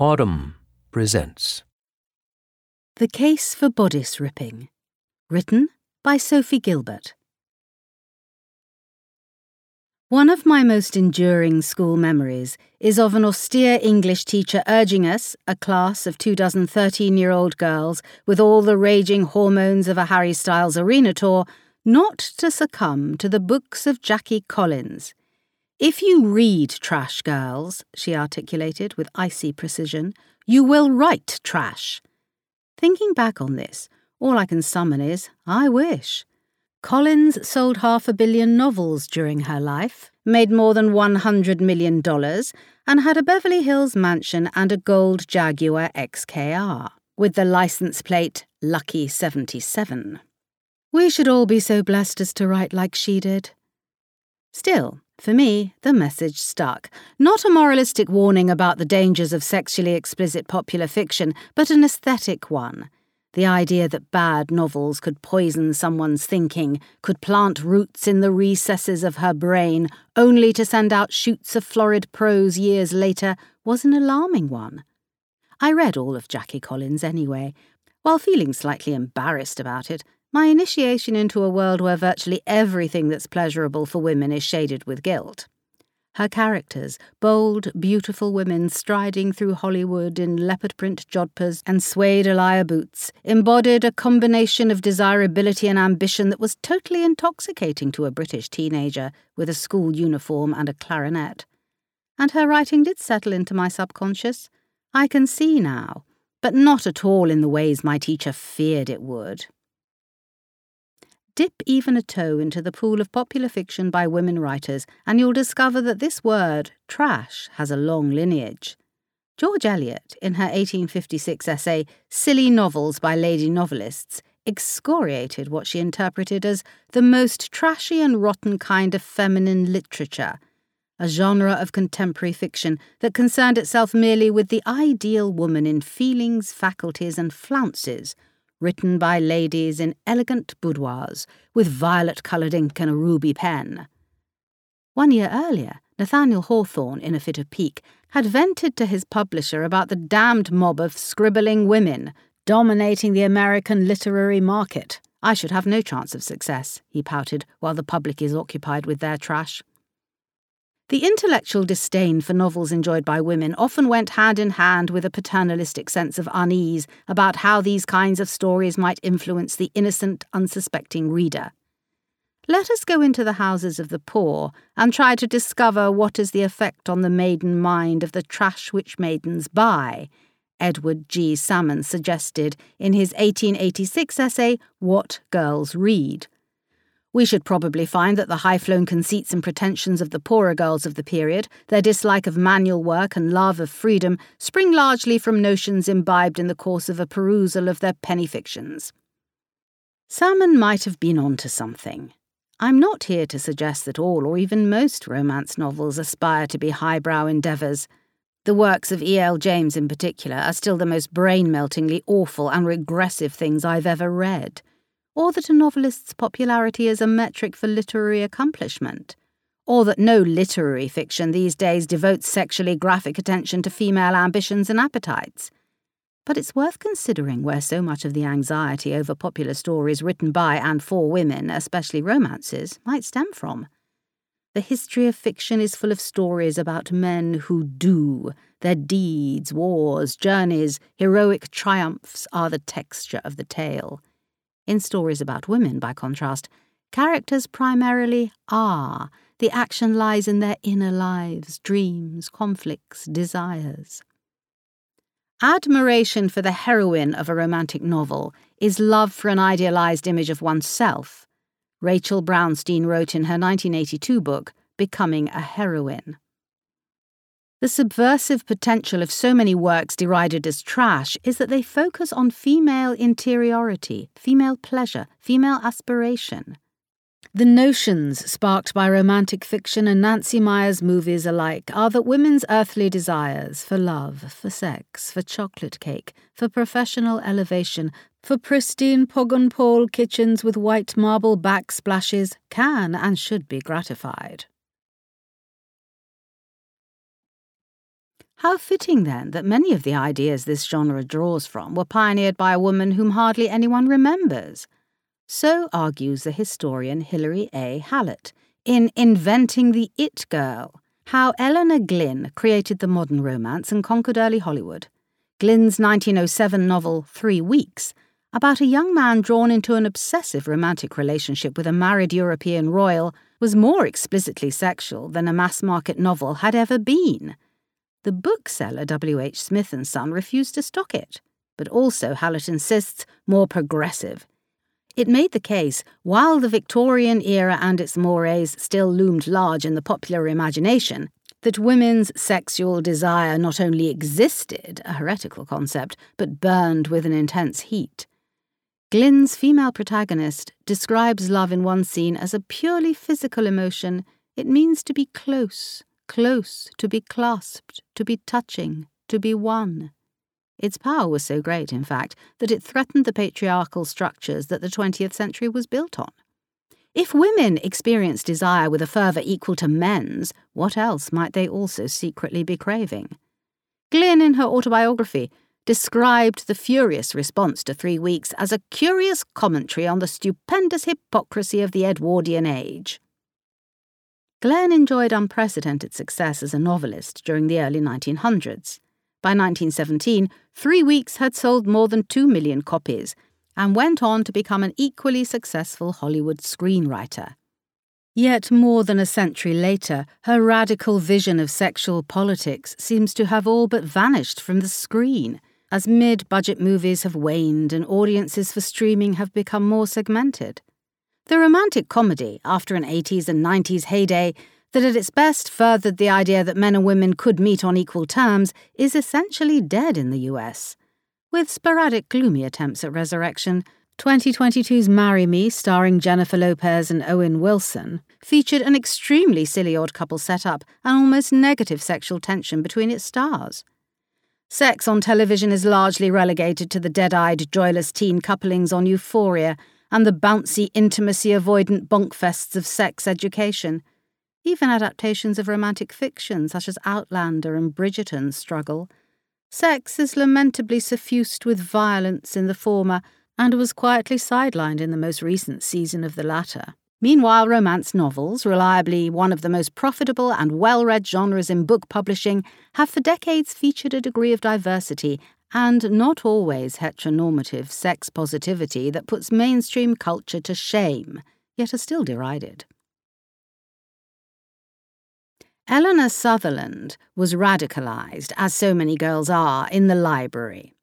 Audm presents The Case for Bodice Ripping. Written by Sophie Gilbert. One of my most enduring school memories is of an austere English teacher urging us, a class of two dozen 13 year old girls with all the raging hormones of a Harry Styles arena tour, not to succumb to the books of Jackie Collins. If you read trash, girls, she articulated with icy precision, you will write trash. Thinking back on this, all I can summon is, I wish. Collins sold half a billion novels during her life, made more than $100 million, and had a Beverly Hills mansion and a gold Jaguar XKR, with the license plate Lucky 77. We should all be so blessed as to write like she did. Still, for me, the message stuck. Not a moralistic warning about the dangers of sexually explicit popular fiction, but an aesthetic one. The idea that bad novels could poison someone's thinking, could plant roots in the recesses of her brain, only to send out shoots of florid prose years later, was an alarming one. I read all of Jackie Collins anyway. While feeling slightly embarrassed about it, my initiation into a world where virtually everything that's pleasurable for women is shaded with guilt. Her characters, bold, beautiful women striding through Hollywood in leopard print jodhpurs and suede Alaïa boots, embodied a combination of desirability and ambition that was totally intoxicating to a British teenager with a school uniform and a clarinet. And her writing did settle into my subconscious. I can see now, but not at all in the ways my teacher feared it would. Dip even a toe into the pool of popular fiction by women writers, and you'll discover that this word, trash, has a long lineage. George Eliot, in her 1856 essay, Silly Novels by Lady Novelists, excoriated what she interpreted as the most trashy and rotten kind of feminine literature, a genre of contemporary fiction that concerned itself merely with the ideal woman in feelings, faculties, and flounces written by ladies in elegant boudoirs with violet coloured ink and a ruby pen. One year earlier, Nathaniel Hawthorne, in a fit of pique, had vented to his publisher about the damned mob of scribbling women dominating the American literary market. I should have no chance of success, he pouted, while the public is occupied with their trash. The intellectual disdain for novels enjoyed by women often went hand in hand with a paternalistic sense of unease about how these kinds of stories might influence the innocent, unsuspecting reader. Let us go into the houses of the poor and try to discover what is the effect on the maiden mind of the trash which maidens buy, Edward G. Salmon suggested in his 1886 essay, What Girls Read. We should probably find that the high flown conceits and pretensions of the poorer girls of the period, their dislike of manual work and love of freedom, spring largely from notions imbibed in the course of a perusal of their penny fictions. Salmon might have been on to something. I'm not here to suggest that all or even most romance novels aspire to be highbrow endeavours. The works of E.L. James, in particular, are still the most brain meltingly awful and regressive things I've ever read or that a novelist's popularity is a metric for literary accomplishment, or that no literary fiction these days devotes sexually graphic attention to female ambitions and appetites. But it's worth considering where so much of the anxiety over popular stories written by and for women, especially romances, might stem from. The history of fiction is full of stories about men who do. Their deeds, wars, journeys, heroic triumphs are the texture of the tale. In stories about women, by contrast, characters primarily are. The action lies in their inner lives, dreams, conflicts, desires. Admiration for the heroine of a romantic novel is love for an idealized image of oneself. Rachel Brownstein wrote in her 1982 book, Becoming a Heroine. The subversive potential of so many works derided as trash is that they focus on female interiority, female pleasure, female aspiration. The notions sparked by romantic fiction and Nancy Meyers movies alike are that women's earthly desires for love, for sex, for chocolate cake, for professional elevation, for pristine Poggenpohl kitchens with white marble backsplashes can and should be gratified. How fitting, then, that many of the ideas this genre draws from were pioneered by a woman whom hardly anyone remembers. So argues the historian Hilary A. Hallett in Inventing the It Girl How Elinor Glyn Created the Modern Romance and Conquered Early Hollywood. Glyn's 1907 novel Three Weeks, about a young man drawn into an obsessive romantic relationship with a married European royal, was more explicitly sexual than a mass market novel had ever been. The bookseller W. H. Smith and Son refused to stock it, but also, Hallett insists, more progressive. It made the case, while the Victorian era and its mores still loomed large in the popular imagination, that women's sexual desire not only existed, a heretical concept, but burned with an intense heat. Glyn's female protagonist describes love in one scene as a purely physical emotion. It means to be close, close, to be clasped, to be touching, to be one. Its power was so great, in fact, that it threatened the patriarchal structures that the 20th century was built on. If women experience desire with a fervour equal to men's, what else might they also secretly be craving? Glyn, in her autobiography, described the furious response to Three Weeks as a curious commentary on the stupendous hypocrisy of the Edwardian age. Glyn enjoyed unprecedented success as a novelist during the early 1900s. By 1917, Three Weeks had sold more than 2 million copies and went on to become an equally successful Hollywood screenwriter. Yet more than a century later, her radical vision of sexual politics seems to have all but vanished from the screen, as mid budget movies have waned and audiences for streaming have become more segmented. The romantic comedy, after an 80s and 90s heyday, that at its best furthered the idea that men and women could meet on equal terms, is essentially dead in the US. With sporadic gloomy attempts at resurrection, 2022's Marry Me, starring Jennifer Lopez and Owen Wilson, featured an extremely silly odd couple setup and almost negative sexual tension between its stars. Sex on television is largely relegated to the dead eyed, joyless teen couplings on Euphoria and the bouncy, intimacy avoidant bonkfests of sex education. Even adaptations of romantic fiction, such as Outlander and Bridgerton, struggle. Sex is lamentably suffused with violence in the former and was quietly sidelined in the most recent season of the latter. Meanwhile, romance novels, reliably one of the most profitable and well read genres in book publishing, have for decades featured a degree of diversity and not always heteronormative sex positivity that puts mainstream culture to shame, yet are still derided. Elinor Sutherland was radicalized, as so many girls are, in the library.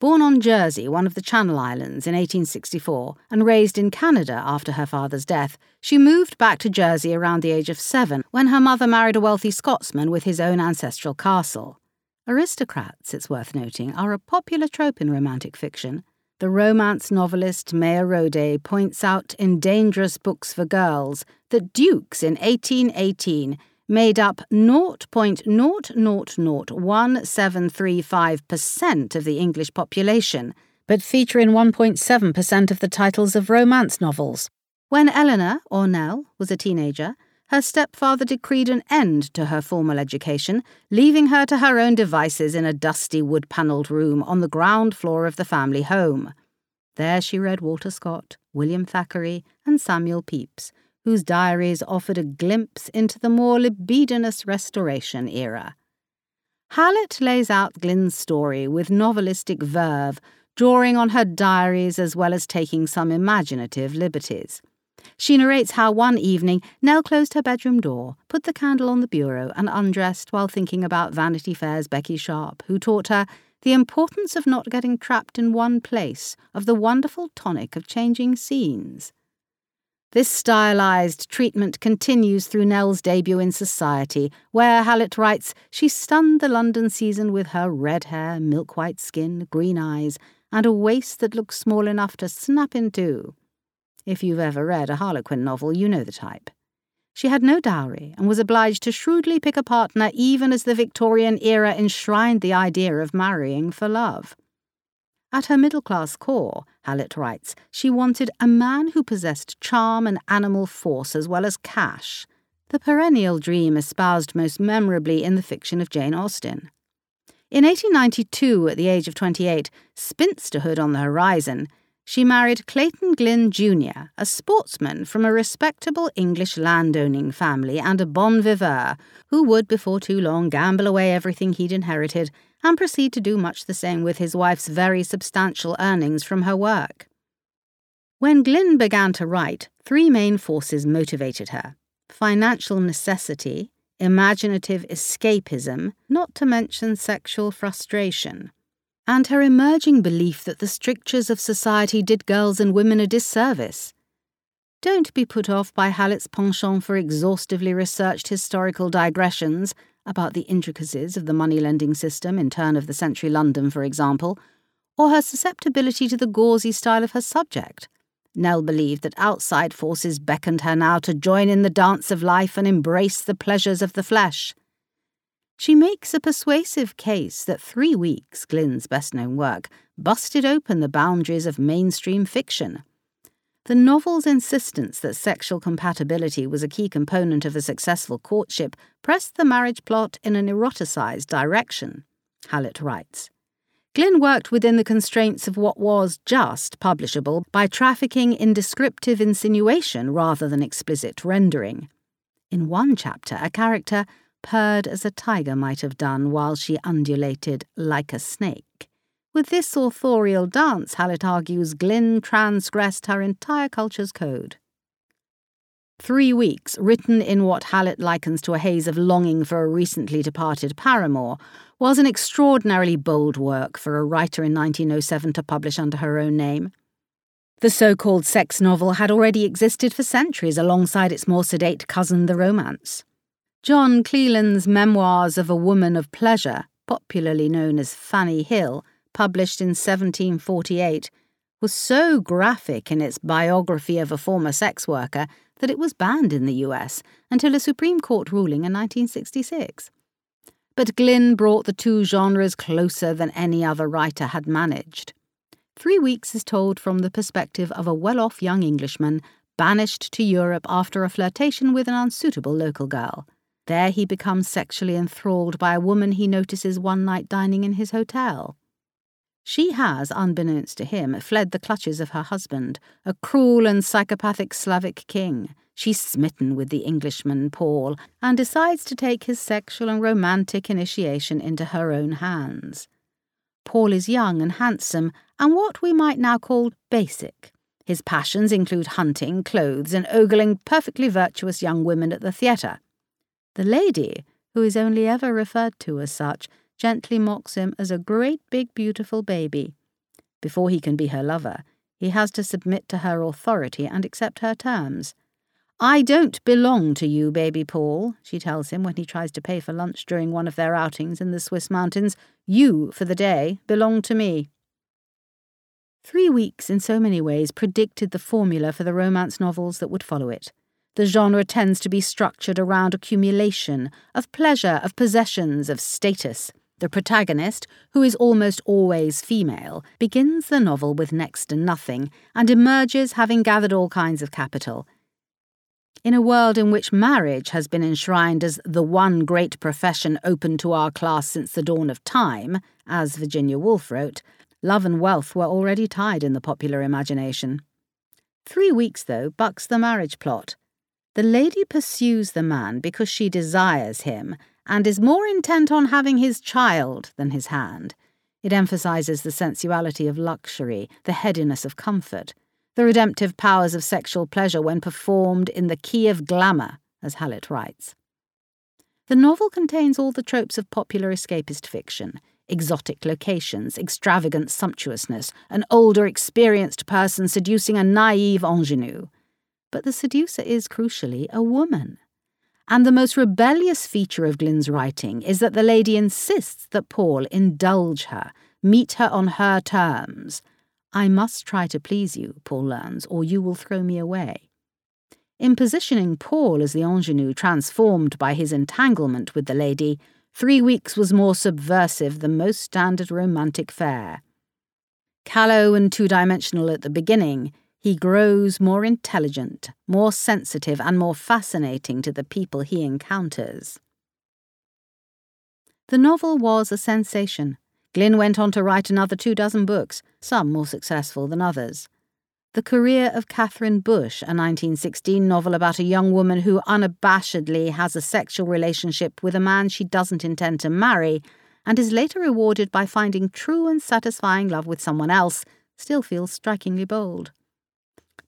Born on Jersey, one of the Channel Islands, in 1864, and raised in Canada after her father's death, she moved back to Jersey around the age of seven when her mother married a wealthy Scotsman with his own ancestral castle. Aristocrats, it's worth noting, are a popular trope in romantic fiction. The romance novelist Maya Rodale points out in Dangerous Books for Girls that dukes in 1818 made up 0.0001735% of the English population, but feature in 1.7% of the titles of romance novels. When Elinor, or Nell, was a teenager, her stepfather decreed an end to her formal education, leaving her to her own devices in a dusty wood panelled room on the ground floor of the family home. There she read Walter Scott, William Thackeray, and Samuel Pepys, whose diaries offered a glimpse into the more libidinous Restoration era. Hallett lays out Glyn's story with novelistic verve, drawing on her diaries as well as taking some imaginative liberties. She narrates how one evening Nell closed her bedroom door, put the candle on the bureau, and undressed while thinking about Vanity Fair's Becky Sharp, who taught her the importance of not getting trapped in one place, of the wonderful tonic of changing scenes. This stylized treatment continues through Nell's debut in Society, where Hallett writes she stunned the London season with her red hair, milk white skin, green eyes, and a waist that looked small enough to snap in two. If you've ever read a Harlequin novel, you know the type. She had no dowry and was obliged to shrewdly pick a partner even as the Victorian era enshrined the idea of marrying for love. At her middle class core, Hallett writes, she wanted a man who possessed charm and animal force as well as cash, the perennial dream espoused most memorably in the fiction of Jane Austen. In 1892, at the age of 28, spinsterhood on the horizon, she married Clayton Glyn Jr., a sportsman from a respectable English landowning family and a bon viveur who would before too long gamble away everything he'd inherited and proceed to do much the same with his wife's very substantial earnings from her work. When Glyn began to write, three main forces motivated her financial necessity, imaginative escapism, not to mention sexual frustration, and her emerging belief that the strictures of society did girls and women a disservice. Don't be put off by Hallett's penchant for exhaustively researched historical digressions about the intricacies of the money lending system in turn of the century London, for example, or her susceptibility to the gauzy style of her subject. Nell believed that outside forces beckoned her now to join in the dance of life and embrace the pleasures of the flesh. She makes a persuasive case that Three Weeks, Glyn's best known work, busted open the boundaries of mainstream fiction. The novel's insistence that sexual compatibility was a key component of a successful courtship pressed the marriage plot in an eroticized direction, Hallett writes. Glyn worked within the constraints of what was just publishable by trafficking in descriptive insinuation rather than explicit rendering. In one chapter, a character purred as a tiger might have done while she undulated like a snake. With this authorial dance, Hallett argues, Glyn transgressed her entire culture's code. Three Weeks, written in what Hallett likens to a haze of longing for a recently departed paramour, was an extraordinarily bold work for a writer in 1907 to publish under her own name. The so called sex novel had already existed for centuries alongside its more sedate cousin, the romance. John Cleland's Memoirs of a Woman of Pleasure, popularly known as Fanny Hill, published in 1748, was so graphic in its biography of a former sex worker that it was banned in the US until a Supreme Court ruling in 1966. But Glyn brought the two genres closer than any other writer had managed. Three Weeks is told from the perspective of a well off young Englishman banished to Europe after a flirtation with an unsuitable local girl. There he becomes sexually enthralled by a woman he notices one night dining in his hotel. She has, unbeknownst to him, fled the clutches of her husband, a cruel and psychopathic Slavic king. She's smitten with the Englishman, Paul, and decides to take his sexual and romantic initiation into her own hands. Paul is young and handsome, and what we might now call basic. His passions include hunting, clothes, and ogling perfectly virtuous young women at the theatre. The lady, who is only ever referred to as such, gently mocks him as a great big beautiful baby. Before he can be her lover, he has to submit to her authority and accept her terms. I don't belong to you, baby Paul, she tells him when he tries to pay for lunch during one of their outings in the Swiss mountains. You, for the day, belong to me. Three Weeks, in so many ways, predicted the formula for the romance novels that would follow it. The genre tends to be structured around accumulation, of pleasure, of possessions, of status. The protagonist, who is almost always female, begins the novel with next to nothing and emerges having gathered all kinds of capital. In a world in which marriage has been enshrined as the one great profession open to our class since the dawn of time, as Virginia Woolf wrote, love and wealth were already tied in the popular imagination. Three Weeks, though, bucks the marriage plot. The lady pursues the man because she desires him and is more intent on having his child than his hand. It emphasizes the sensuality of luxury, the headiness of comfort, the redemptive powers of sexual pleasure when performed in the key of glamour, as Hallett writes. The novel contains all the tropes of popular escapist fiction exotic locations, extravagant sumptuousness, an older, experienced person seducing a naive ingenue. But the seducer is, crucially, a woman. And the most rebellious feature of Glyn's writing is that the lady insists that Paul indulge her, meet her on her terms. I must try to please you, Paul learns, or you will throw me away. In positioning Paul as the ingenue transformed by his entanglement with the lady, Three Weeks was more subversive than most standard romantic fare. Callow and two dimensional at the beginning, he grows more intelligent, more sensitive, and more fascinating to the people he encounters. The novel was a sensation. Glyn went on to write another two dozen books, some more successful than others. The Career of Katherine Bush, a 1916 novel about a young woman who unabashedly has a sexual relationship with a man she doesn't intend to marry and is later rewarded by finding true and satisfying love with someone else, still feels strikingly bold.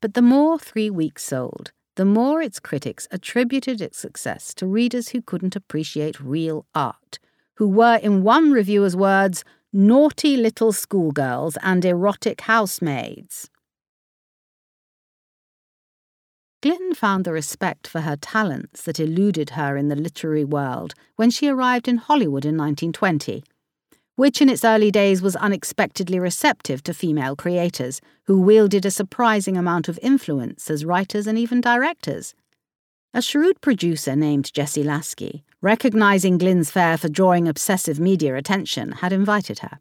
But the more Three Weeks sold, the more its critics attributed its success to readers who couldn't appreciate real art, who were, in one reviewer's words, naughty little schoolgirls and erotic housemaids. Glyn found the respect for her talents that eluded her in the literary world when she arrived in Hollywood in 1920, which in its early days was unexpectedly receptive to female creators who wielded a surprising amount of influence as writers and even directors. A shrewd producer named Jesse Lasky, recognizing Glyn's fare for drawing obsessive media attention, had invited her.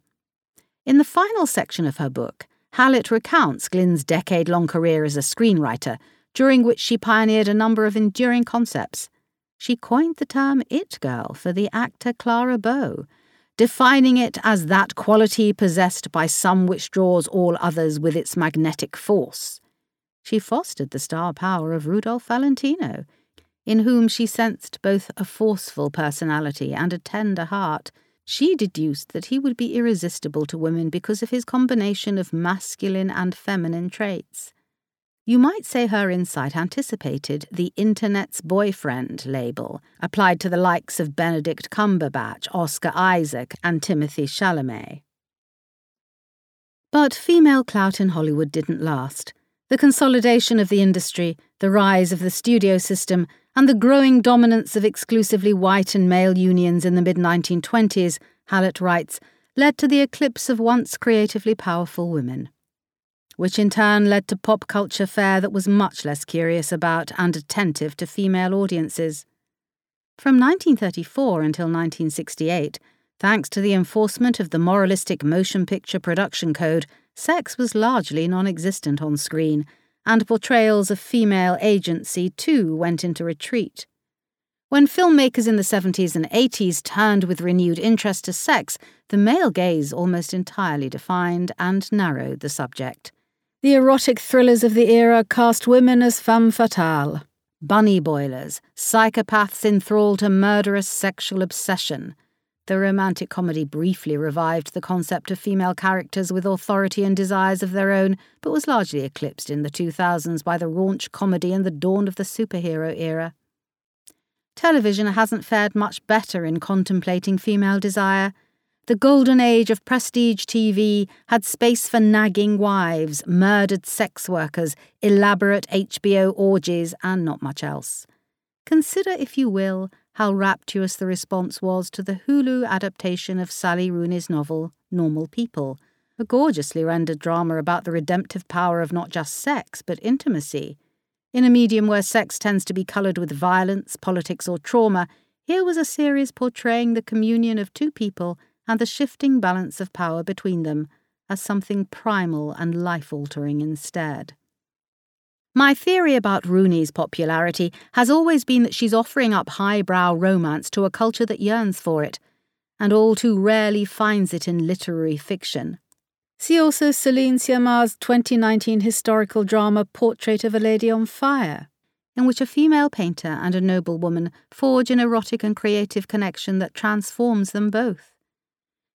In the final section of her book, Hallett recounts Glyn's decade long career as a screenwriter during which she pioneered a number of enduring concepts. She coined the term it girl for the actor Clara Bow, defining it as that quality possessed by some which draws all others with its magnetic force. She fostered the star power of Rudolph Valentino, in whom she sensed both a forceful personality and a tender heart. She deduced that he would be irresistible to women because of his combination of masculine and feminine traits. You might say her insight anticipated the Internet's boyfriend label applied to the likes of Benedict Cumberbatch, Oscar Isaac, and Timothée Chalamet. But female clout in Hollywood didn't last. The consolidation of the industry, the rise of the studio system, and the growing dominance of exclusively white and male unions in the mid 1920s, Hallett writes, led to the eclipse of once creatively powerful women which in turn led to pop culture fare that was much less curious about and attentive to female audiences. From 1934 until 1968, thanks to the enforcement of the moralistic motion picture production code, sex was largely non existent on screen, and portrayals of female agency too went into retreat. When filmmakers in the 70s and 80s turned with renewed interest to sex, the male gaze almost entirely defined and narrowed the subject. The erotic thrillers of the era cast women as femme fatale, bunny boilers, psychopaths enthralled to murderous sexual obsession. The romantic comedy briefly revived the concept of female characters with authority and desires of their own, but was largely eclipsed in the 2000s by the raunch comedy and the dawn of the superhero era. Television hasn't fared much better in contemplating female desire. The golden age of prestige TV had space for nagging wives, murdered sex workers, elaborate HBO orgies, and not much else. Consider, if you will, how rapturous the response was to the Hulu adaptation of Sally Rooney's novel, Normal People, a gorgeously rendered drama about the redemptive power of not just sex, but intimacy. In a medium where sex tends to be coloured with violence, politics, or trauma, here was a series portraying the communion of two people and the shifting balance of power between them as something primal and life altering instead. My theory about Rooney's popularity has always been that she's offering up highbrow romance to a culture that yearns for it, and all too rarely finds it in literary fiction. See also Céline Sciamma's 2019 historical drama Portrait of a Lady on Fire, in which a female painter and a noblewoman forge an erotic and creative connection that transforms them both.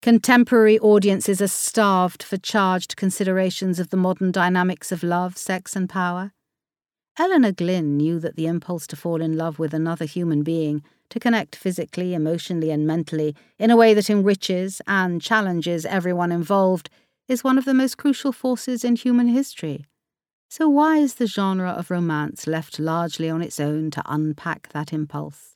Contemporary audiences are starved for charged considerations of the modern dynamics of love, sex, and power. Elinor Glyn knew that the impulse to fall in love with another human being, to connect physically, emotionally, and mentally in a way that enriches and challenges everyone involved, is one of the most crucial forces in human history. So, why is the genre of romance left largely on its own to unpack that impulse?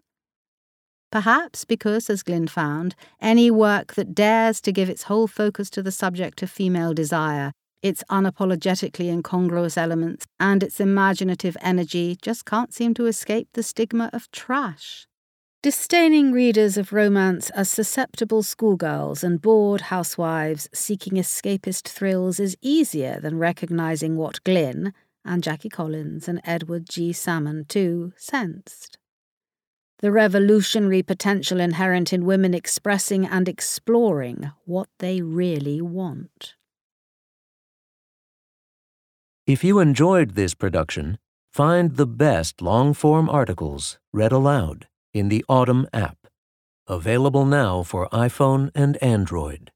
Perhaps because, as Glyn found, any work that dares to give its whole focus to the subject of female desire, its unapologetically incongruous elements, and its imaginative energy just can't seem to escape the stigma of trash. Disdaining readers of romance as susceptible schoolgirls and bored housewives seeking escapist thrills is easier than recognizing what Glyn, and Jackie Collins and Edward G. Salmon, too, sensed. The revolutionary potential inherent in women expressing and exploring what they really want. If you enjoyed this production, find the best long form articles read aloud in the Audm app, available now for iPhone and Android.